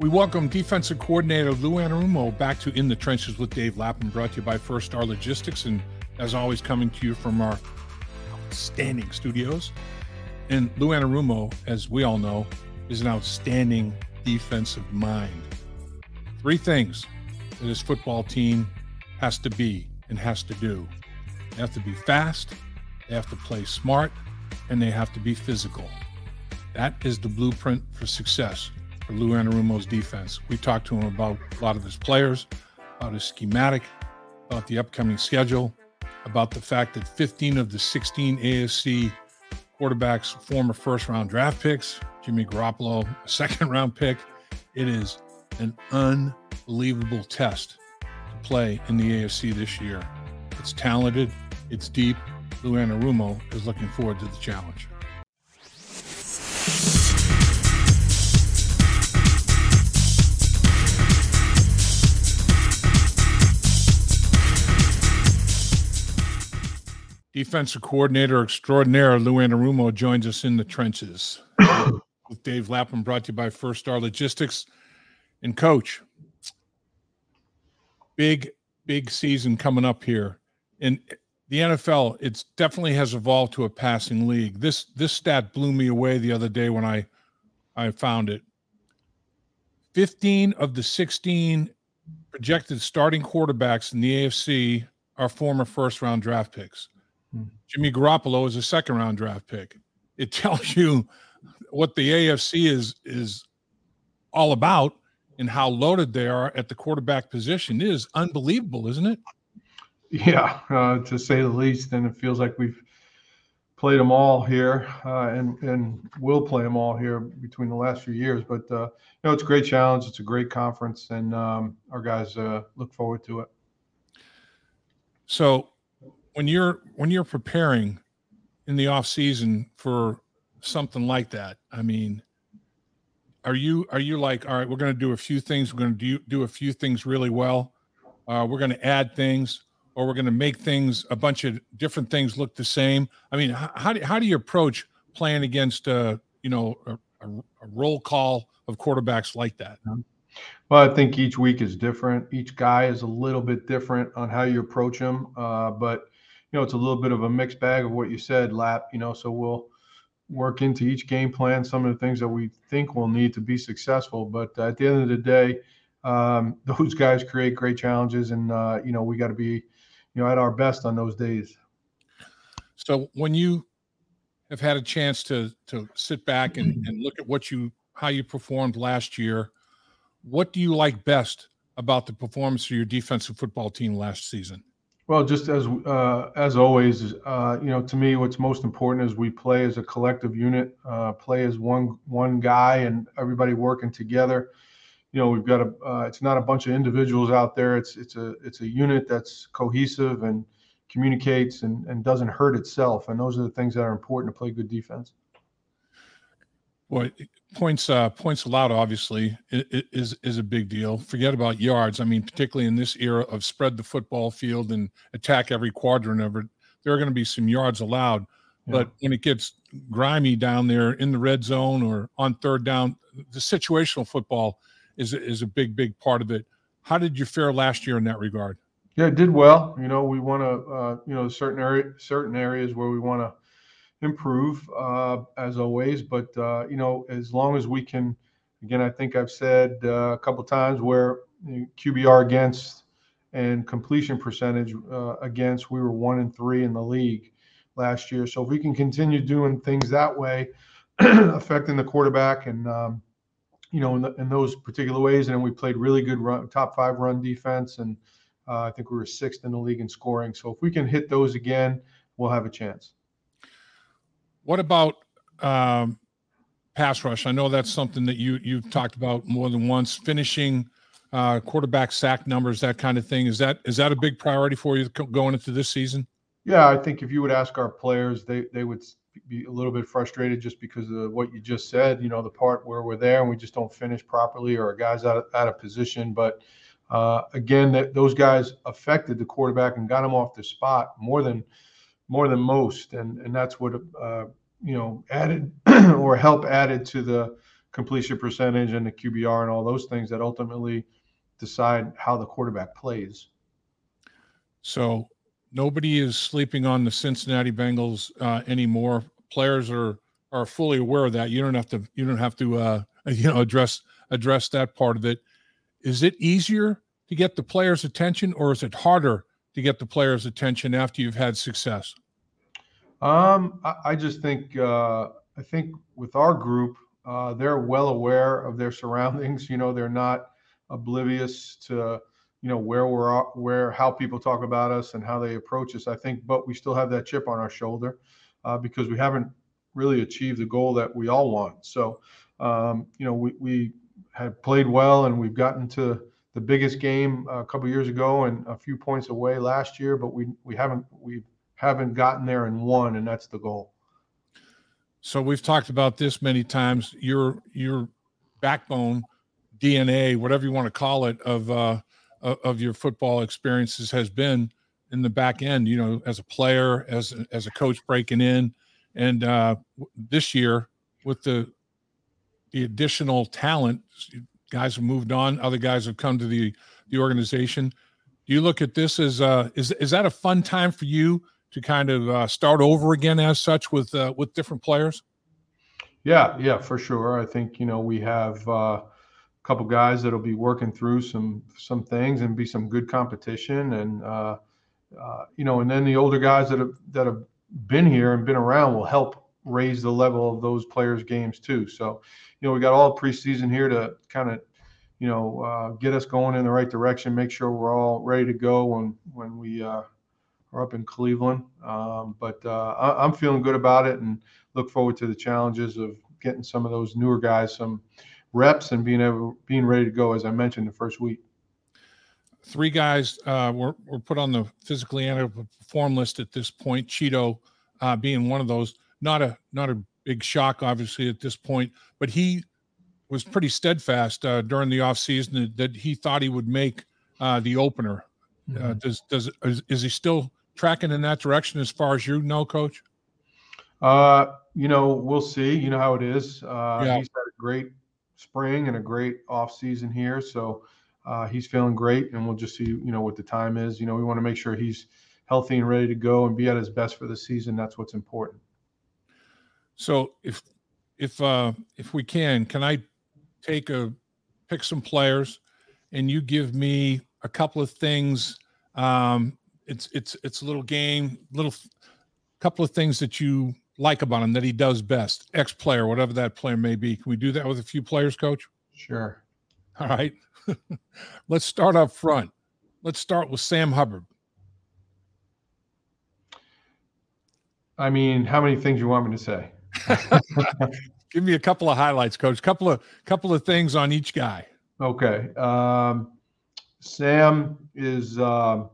We welcome defensive coordinator Lou Anarumo back to In the Trenches with Dave Lapham, brought to you by First Star Logistics, and as always, coming to you from our outstanding studios. And Lou Anarumo, as we all know, is an outstanding defensive mind. Three things that his football team has to be and has to do they have to be fast, they have to play smart, and they have to be physical. That is the blueprint for success for Lou Anarumo's defense. We talked to him about a lot of his players, about his schematic, about the upcoming schedule, about the fact that 15 of the 16 AFC quarterbacks, former first round draft picks, Jimmy Garoppolo, a second round pick. It is an unbelievable test to play in the AFC this year. It's talented, it's deep. Lou Anarumo is looking forward to the challenge. Defensive coordinator extraordinaire Lou Anarumo joins us in the trenches. With Dave Lapham, brought to you by First Star Logistics. And coach, big, big season coming up here. And the NFL, it's definitely has evolved to a passing league. This this stat blew me away the other day when I I found it. 15 of the 16 projected starting quarterbacks in the AFC are former first round draft picks. Jimmy Garoppolo is a second round draft pick. It tells you what the AFC is is all about and how loaded they are at the quarterback position it is unbelievable, isn't it? Yeah, uh, to say the least. And it feels like we've played them all here, uh, and and will play them all here between the last few years. But uh, you know, it's a great challenge. It's a great conference, and um, our guys uh, look forward to it. So when you're when you're preparing in the off season for something like that i mean are you are you like all right we're going to do a few things we're going to do do a few things really well uh, we're going to add things or we're going to make things a bunch of different things look the same i mean how, how, do, how do you approach playing against uh you know a, a, a roll call of quarterbacks like that well, I think each week is different. Each guy is a little bit different on how you approach them. Uh, but you know, it's a little bit of a mixed bag of what you said, Lap. You know, so we'll work into each game plan some of the things that we think we'll need to be successful. But at the end of the day, um, those guys create great challenges, and uh, you know, we got to be, you know, at our best on those days. So when you have had a chance to to sit back and, and look at what you how you performed last year, what do you like best about the performance of your defensive football team last season? Well, just as uh, as always, uh, you know, to me, what's most important is we play as a collective unit, uh, play as one one guy, and everybody working together. You know, we've got a. Uh, it's not a bunch of individuals out there. It's it's a it's a unit that's cohesive and communicates and and doesn't hurt itself. And those are the things that are important to play good defense. Well, points uh, points allowed obviously is is a big deal. Forget about yards. I mean, particularly in this era of spread the football field and attack every quadrant of it, there are going to be some yards allowed. Yeah. But when it gets grimy down there in the red zone or on third down, the situational football is is a big big part of it. How did you fare last year in that regard? Yeah, it did well. You know, we want to, uh, you know, certain area, certain areas where we want to improve uh, as always. But uh, you know, as long as we can, again, I think I've said uh, a couple times where QBR against and completion percentage uh, against, we were one and three in the league last year. So if we can continue doing things that way, affecting the quarterback and um, you know in, the, in, those particular ways, and we played really good run, top five run defense, and uh, I think we were sixth in the league in scoring. So if we can hit those again, we'll have a chance. What about um, pass rush? I know that's something that you you've talked about more than once. Finishing uh, quarterback sack numbers, that kind of thing. Is that is that a big priority for you going into this season? Yeah, I think if you would ask our players, they they would be a little bit frustrated just because of what you just said. You know, the part where we're there and we just don't finish properly, or a guy's out of, out of position. But uh, again, that those guys affected the quarterback and got him off the spot more than more than most, and and that's what uh, you know added or help added to the completion percentage and the QBR and all those things that ultimately decide how the quarterback plays. So nobody is sleeping on the Cincinnati Bengals uh, anymore. Players are are fully aware of that. You don't have to you don't have to uh, you know address address that part of it. Is it easier to get the players' attention, or is it harder to get the players' attention after you've had success? Um, I, I just think uh, I think with our group, uh, they're well aware of their surroundings. You know, they're not oblivious to you know where we're where how people talk about us and how they approach us. I think, but we still have that chip on our shoulder uh, because we haven't really achieved the goal that we all want. So, um, you know, we we have played well and we've gotten to the biggest game a couple years ago and a few points away last year, but we we haven't we haven't gotten there and won, and that's the goal. So we've talked about this many times. Your your backbone, DNA, whatever you want to call it, of uh, of your football experiences has been in the back end. You know, as a player, as as a coach breaking in, and uh, this year with the the additional talent guys have moved on. Other guys have come to the the organization. Do you look at this as uh, is is that a fun time for you to kind of uh, start over again as such with uh, with different players? Yeah, yeah, for sure. I think you know we have uh, a couple guys that'll be working through some some things and be some good competition, and uh, uh, you know, and then the older guys that have that have been here and been around will help raise the level of those players' games too. So, you know, we got all preseason here to kind of, you know, uh, get us going in the right direction. Make sure we're all ready to go when when we uh, are up in Cleveland. Um, but uh, I, am feeling good about it and look forward to the challenges of getting some of those newer guys some reps and being able being ready to go. As I mentioned the first week. Three guys uh, were, were put on the physically unable perform list at this point. Chido uh, being one of those not a not a big shock, obviously, at this point, but he was pretty steadfast uh, during the offseason that, that he thought he would make uh, the opener. Uh, mm-hmm. Uh, does does is, is, he still tracking in that direction as far as you know, Coach? Uh, you know, we'll see. You know how it is. Uh, yeah. He's had a great spring and a great off season here, so uh, he's feeling great, and we'll just see. You know what the time is. You know, we want to make sure he's healthy and ready to go and be at his best for the season. That's what's important. So if if uh if we can, can I take a pick some players and you give me a couple of things um it's it's it's a little game, little couple of things that you like about him that he does best. Ex player, whatever that player may be. Can we do that with a few players, coach? Sure. All right. Let's start up front. Let's start with Sam Hubbard. I mean, how many things you want me to say? Give me a couple of highlights, coach. Couple of couple of things on each guy. Okay. Um, Sam is, uh,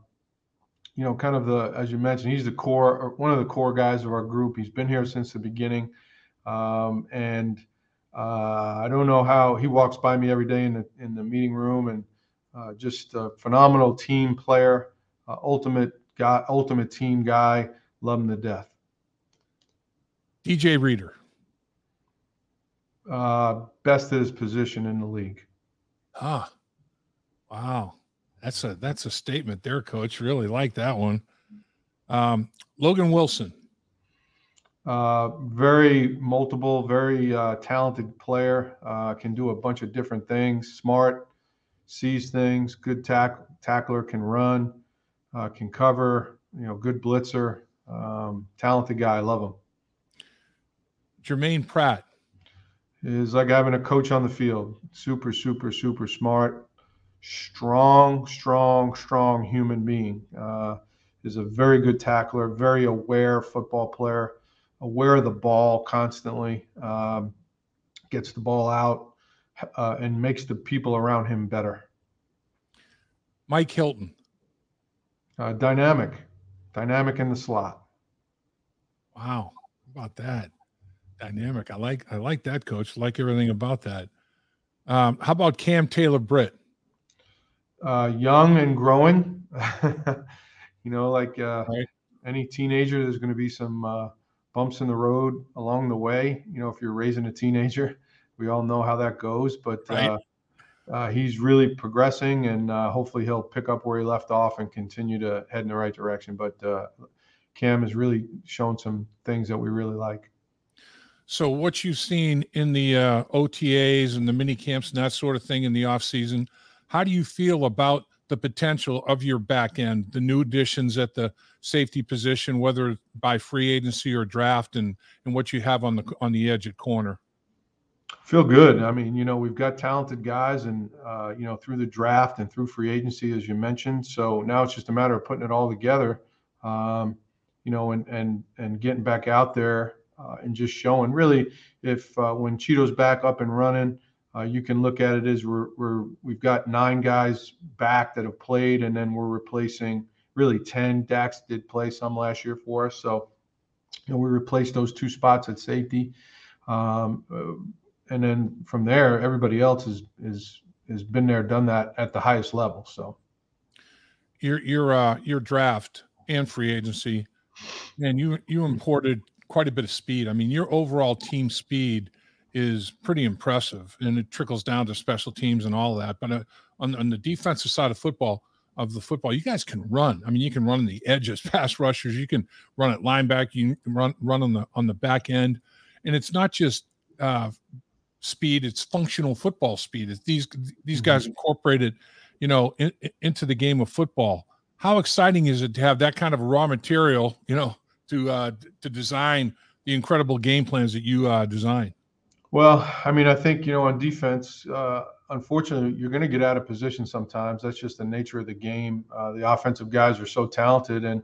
you know, kind of the as you mentioned, he's the core, one of the core guys of our group. He's been here since the beginning, um, and uh, I don't know how he walks by me every day in the in the meeting room, and uh, just a phenomenal team player, uh, ultimate guy, ultimate team guy. Love him to death. DJ Reader. Uh, best at his position in the league. Ah, wow, that's a that's a statement there, Coach. Really like that one. Um, Logan Wilson. Uh, very multiple, very uh, talented player. Uh, can do a bunch of different things. Smart, sees things. Good tack tackler. Can run. Uh, can cover. You know, good blitzer. Um, talented guy. I love him. Germaine Pratt is like having a coach on the field. Super, super, super smart, strong, strong, strong human being. Uh, is a very good tackler, very aware football player, aware of the ball constantly, um, gets the ball out, uh, and makes the people around him better. Mike Hilton. Uh, dynamic, dynamic in the slot. Wow, How about that dynamic. I like I like that, coach. Like everything about that. Um, how about Cam Taylor Britt? Uh, young and growing. you know, like uh, right. any teenager, there's going to be some uh, bumps in the road along the way. You know, if you're raising a teenager, we all know how that goes, but Right. uh, uh, he's really progressing, and uh, hopefully he'll pick up where he left off and continue to head in the right direction. But uh, Cam has really shown some things that we really like. So what you've seen in the uh, OTAs and the mini camps and that sort of thing in the off season, how do you feel about the potential of your back end, the new additions at the safety position, whether by free agency or draft, and and what you have on the on the edge at corner? Feel good. I mean, you know, we've got talented guys, and uh, you know, through the draft and through free agency, as you mentioned. So now it's just a matter of putting it all together, um, you know, and and and getting back out there uh, and just showing. Really, if uh, when Chido's back up and running, uh, you can look at it as we're, we're we've got nine guys back that have played, and then we're replacing really ten. Dax did play some last year for us, so you know, we replaced those two spots at safety. Um, uh, and then from there, everybody else is is has been there, done that at the highest level. So Your your uh, your draft and free agency, and you you imported quite a bit of speed. I mean, your overall team speed is pretty impressive, and it trickles down to special teams and all that. But uh, on on the defensive side of football, of the football, you guys can run. I mean, you can run on the edges, pass rushers. You can run at linebacker. You can run run on the on the back end, and it's not just uh, speed; it's functional football speed. It's these these guys incorporated, you know, in, into the game of football. How exciting is it to have that kind of raw material, you know, to uh, to design the incredible game plans that you uh, design? Well, I mean, I think you know on defense, uh, unfortunately, you're going to get out of position sometimes. That's just the nature of the game. Uh, the offensive guys are so talented, and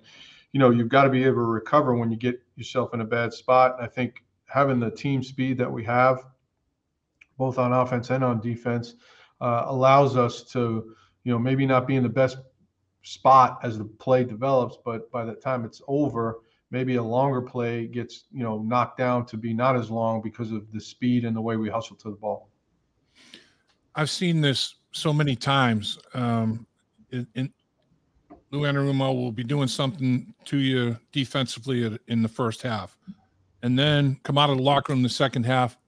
you know you've got to be able to recover when you get yourself in a bad spot. I think having the team speed that we have, both on offense and on defense, uh, allows us to, you know, maybe not be in the best spot as the play develops, but by the time it's over, maybe a longer play gets you know knocked down to be not as long because of the speed and the way we hustle to the ball. I've seen this so many times. Um, in, in Lou Anarumo will be doing something to you defensively in the first half, and then come out of the locker room in the second half,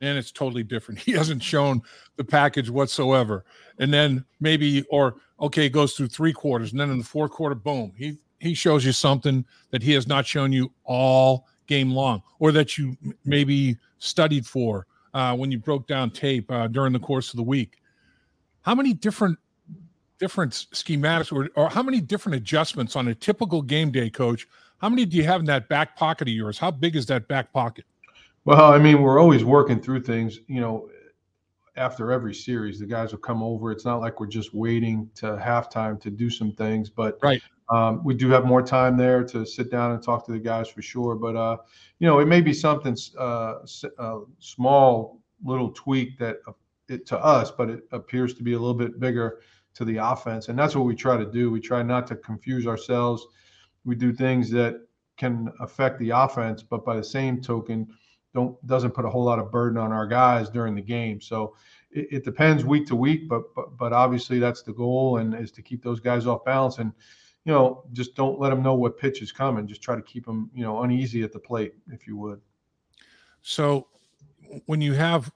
and it's totally different. He hasn't shown the package whatsoever, and then maybe or okay, goes through three quarters, and then in the fourth quarter, boom, he he shows you something that he has not shown you all game long, or that you maybe studied for uh, when you broke down tape uh, during the course of the week. How many different different schematics or, or how many different adjustments on a typical game day, coach? How many do you have in that back pocket of yours? How big is that back pocket? Well, I mean, we're always working through things. You know, after every series, the guys will come over. It's not like we're just waiting to halftime to do some things, but right. Um, we do have more time there to sit down and talk to the guys for sure. But uh, you know, it may be something uh, uh, small, little tweak that uh, it to us, but it appears to be a little bit bigger to the offense, and that's what we try to do. We try not to confuse ourselves. We do things that can affect the offense, but by the same token, don't doesn't put a whole lot of burden on our guys during the game. So it, it depends week to week, but, but but obviously that's the goal, and is to keep those guys off balance and you know, just don't let them know what pitch is coming. Just try to keep them, you know, uneasy at the plate, if you would. So, when you have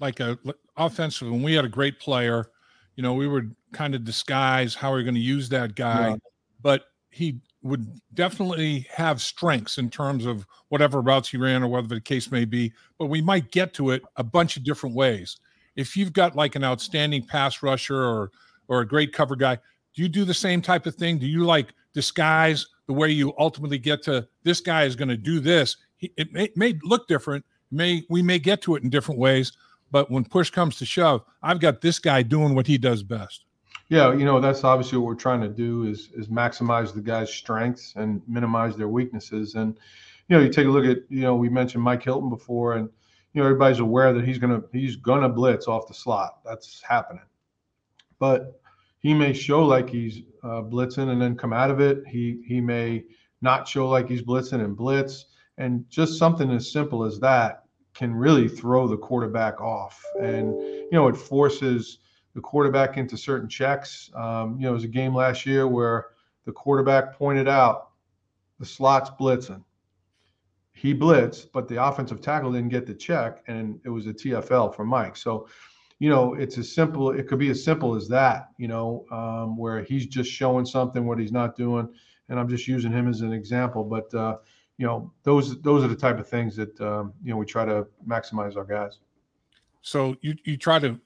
like a offensive, when we had a great player, you know, we would kind of disguise how we're going to use that guy, yeah. but he would definitely have strengths in terms of whatever routes he ran or whatever the case may be. But we might get to it a bunch of different ways. If you've got like an outstanding pass rusher or or a great cover guy, do you do the same type of thing? Do you like disguise the way you ultimately get to this guy is going to do this? He, it may, may look different. May we may get to it in different ways, but when push comes to shove, I've got this guy doing what he does best. Yeah, you know that's obviously what we're trying to do is is maximize the guy's strengths and minimize their weaknesses. And you know, you take a look at you know we mentioned Mike Hilton before, and you know everybody's aware that he's gonna he's gonna blitz off the slot. That's happening, but he may show like he's uh, blitzing and then come out of it. He he may not show like he's blitzing and blitz, and just something as simple as that can really throw the quarterback off. And you know, it forces the quarterback into certain checks. Um, you know, it was a game last year where the quarterback pointed out the slot's blitzing. he blitzed, but the offensive tackle didn't get the check, and it was a TFL for Mike. So, you know, it's as simple. It could be as simple as that. You know, um, where he's just showing something what he's not doing, and I'm just using him as an example. But uh, you know, those those are the type of things that um, you know we try to maximize our guys. So you you try to,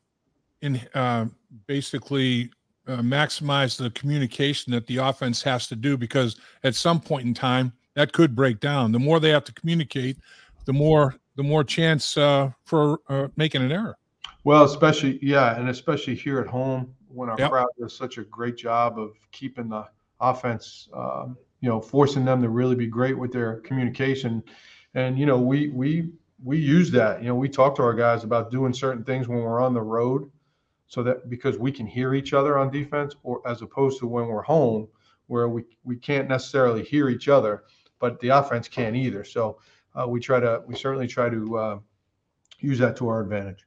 in uh, basically uh, maximize the communication that the offense has to do because at some point in time that could break down. The more they have to communicate, the more the more chance uh, for uh, making an error. Well, especially yeah, and especially here at home when our yep. crowd does such a great job of keeping the offense, um, you know, forcing them to really be great with their communication. And you know, we we we use that. You know, we talk to our guys about doing certain things when we're on the road, so that because we can hear each other on defense, or as opposed to when we're home, where we we can't necessarily hear each other but the offense can't either. So uh, we try to we certainly try to uh, use that to our advantage.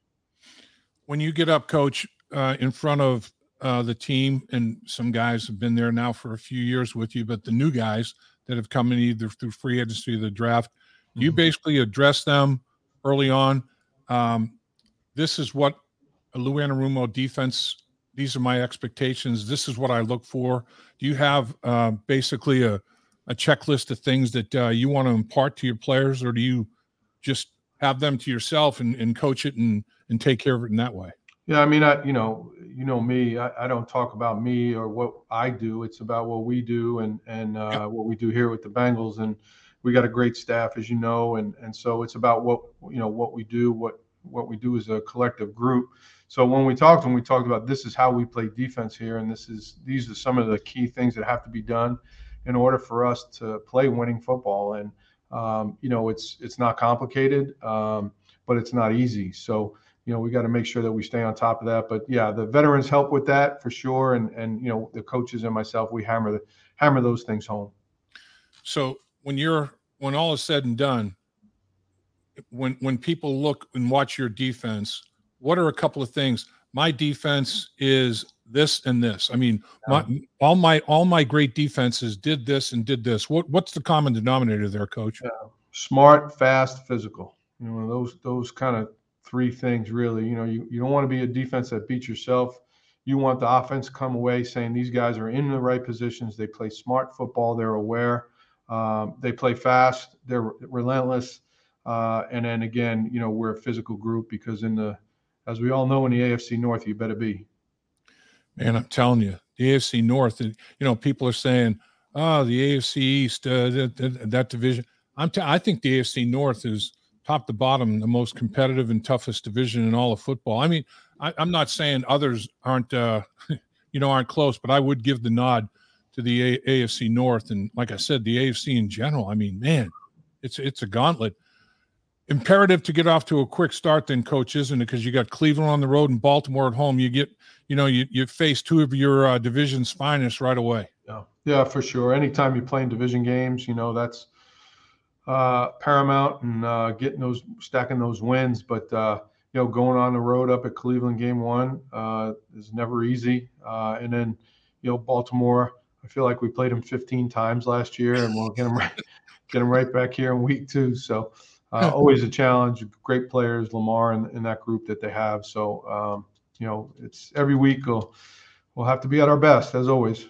When you get up, coach, uh, in front of uh, the team, and some guys have been there now for a few years with you, but the new guys that have come in either through free agency or the draft, mm-hmm. you basically address them early on. Um, this is what a Lou Anarumo defense. These are my expectations. This is what I look for. Do you have uh, basically a a checklist of things that uh, you want to impart to your players, or do you just have them to yourself and, and coach it and and take care of it in that way? Yeah, I mean, I you know, you know me. I, I don't talk about me or what I do. It's about what we do and and uh, yep. what we do here with the Bengals. And we got a great staff, as you know, and and so it's about what you know what we do, what what we do as a collective group. So when we talked, when we talked about this is how we play defense here, and this is these are some of the key things that have to be done in order for us to play winning football. And um, you know, it's it's not complicated, um, but it's not easy. So you know, we got to make sure that we stay on top of that. But yeah, the veterans help with that for sure, and and you know, the coaches and myself, we hammer the hammer those things home. So when you're when all is said and done, when when people look and watch your defense, what are a couple of things? My defense is this and this. I mean, my, all my all my great defenses did this and did this. What what's the common denominator there, Coach? Yeah. Smart, fast, physical. You know, those those kind of three things really. You know, you, you don't want to be a defense that beats yourself. You want the offense come away saying these guys are in the right positions. They play smart football. They're aware. Um, they play fast. They're relentless. Uh, and then again, you know, we're a physical group because in the, as we all know, in the AFC North, you better be. Man, I'm telling you, the AFC North. You know, people are saying, "Oh, the AFC East, uh, that, that, division." I'm. T- I think the AFC North is top to bottom the most competitive and toughest division in all of football. I mean, I, am not saying others aren't, uh, you know, aren't close, but I would give the nod to the a- AFC North. And like I said, the AFC in general. I mean, man, it's it's a gauntlet imperative to get off to a quick start then coach isn't it because you got cleveland on the road and baltimore at home you get you know you, you face two of your uh, division's finest right away yeah yeah for sure anytime you're playing division games you know that's uh, paramount and uh, getting those stacking those wins but uh, you know going on the road up at cleveland game one uh, is never easy uh, and then you know baltimore i feel like we played them 15 times last year and we'll get them right get them right back here in week two so uh, always a challenge. Great players, Lamar, in, in that group that they have. So, um, you know, it's every week we'll, we'll have to be at our best as always.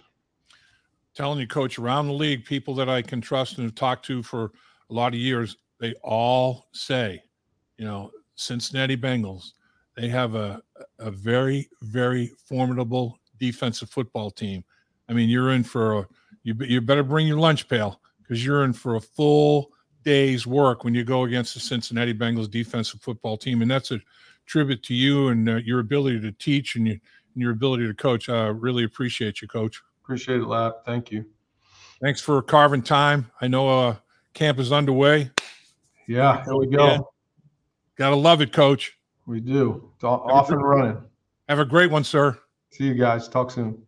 Telling you, coach, around the league, people that I can trust and have talked to for a lot of years, they all say, you know, Cincinnati Bengals, they have a, a very, very formidable defensive football team. I mean, you're in for a, you, you better bring your lunch pail because you're in for a full day's work when you go against the Cincinnati Bengals defensive football team, and that's a tribute to you and uh, your ability to teach and, you, and your ability to coach. I really appreciate you, Coach. Appreciate it, Lap. Thank you. Thanks for carving time. I know uh, camp is underway. Yeah, here we go. Gotta love it, Coach. We do. It's off and running. Have a great one, sir. See you guys. Talk soon.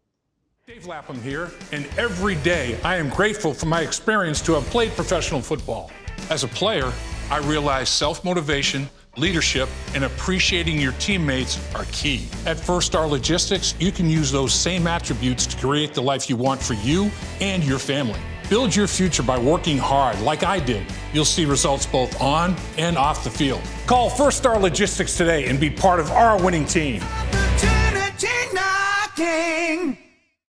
Dave Lapham here, and every day I am grateful for my experience to have played professional football. As a player, I realized self motivation, leadership, and appreciating your teammates are key. At First Star Logistics, you can use those same attributes to create the life you want for you and your family. Build your future by working hard, like I did. You'll see results both on and off the field. Call First Star Logistics today and be part of our winning team.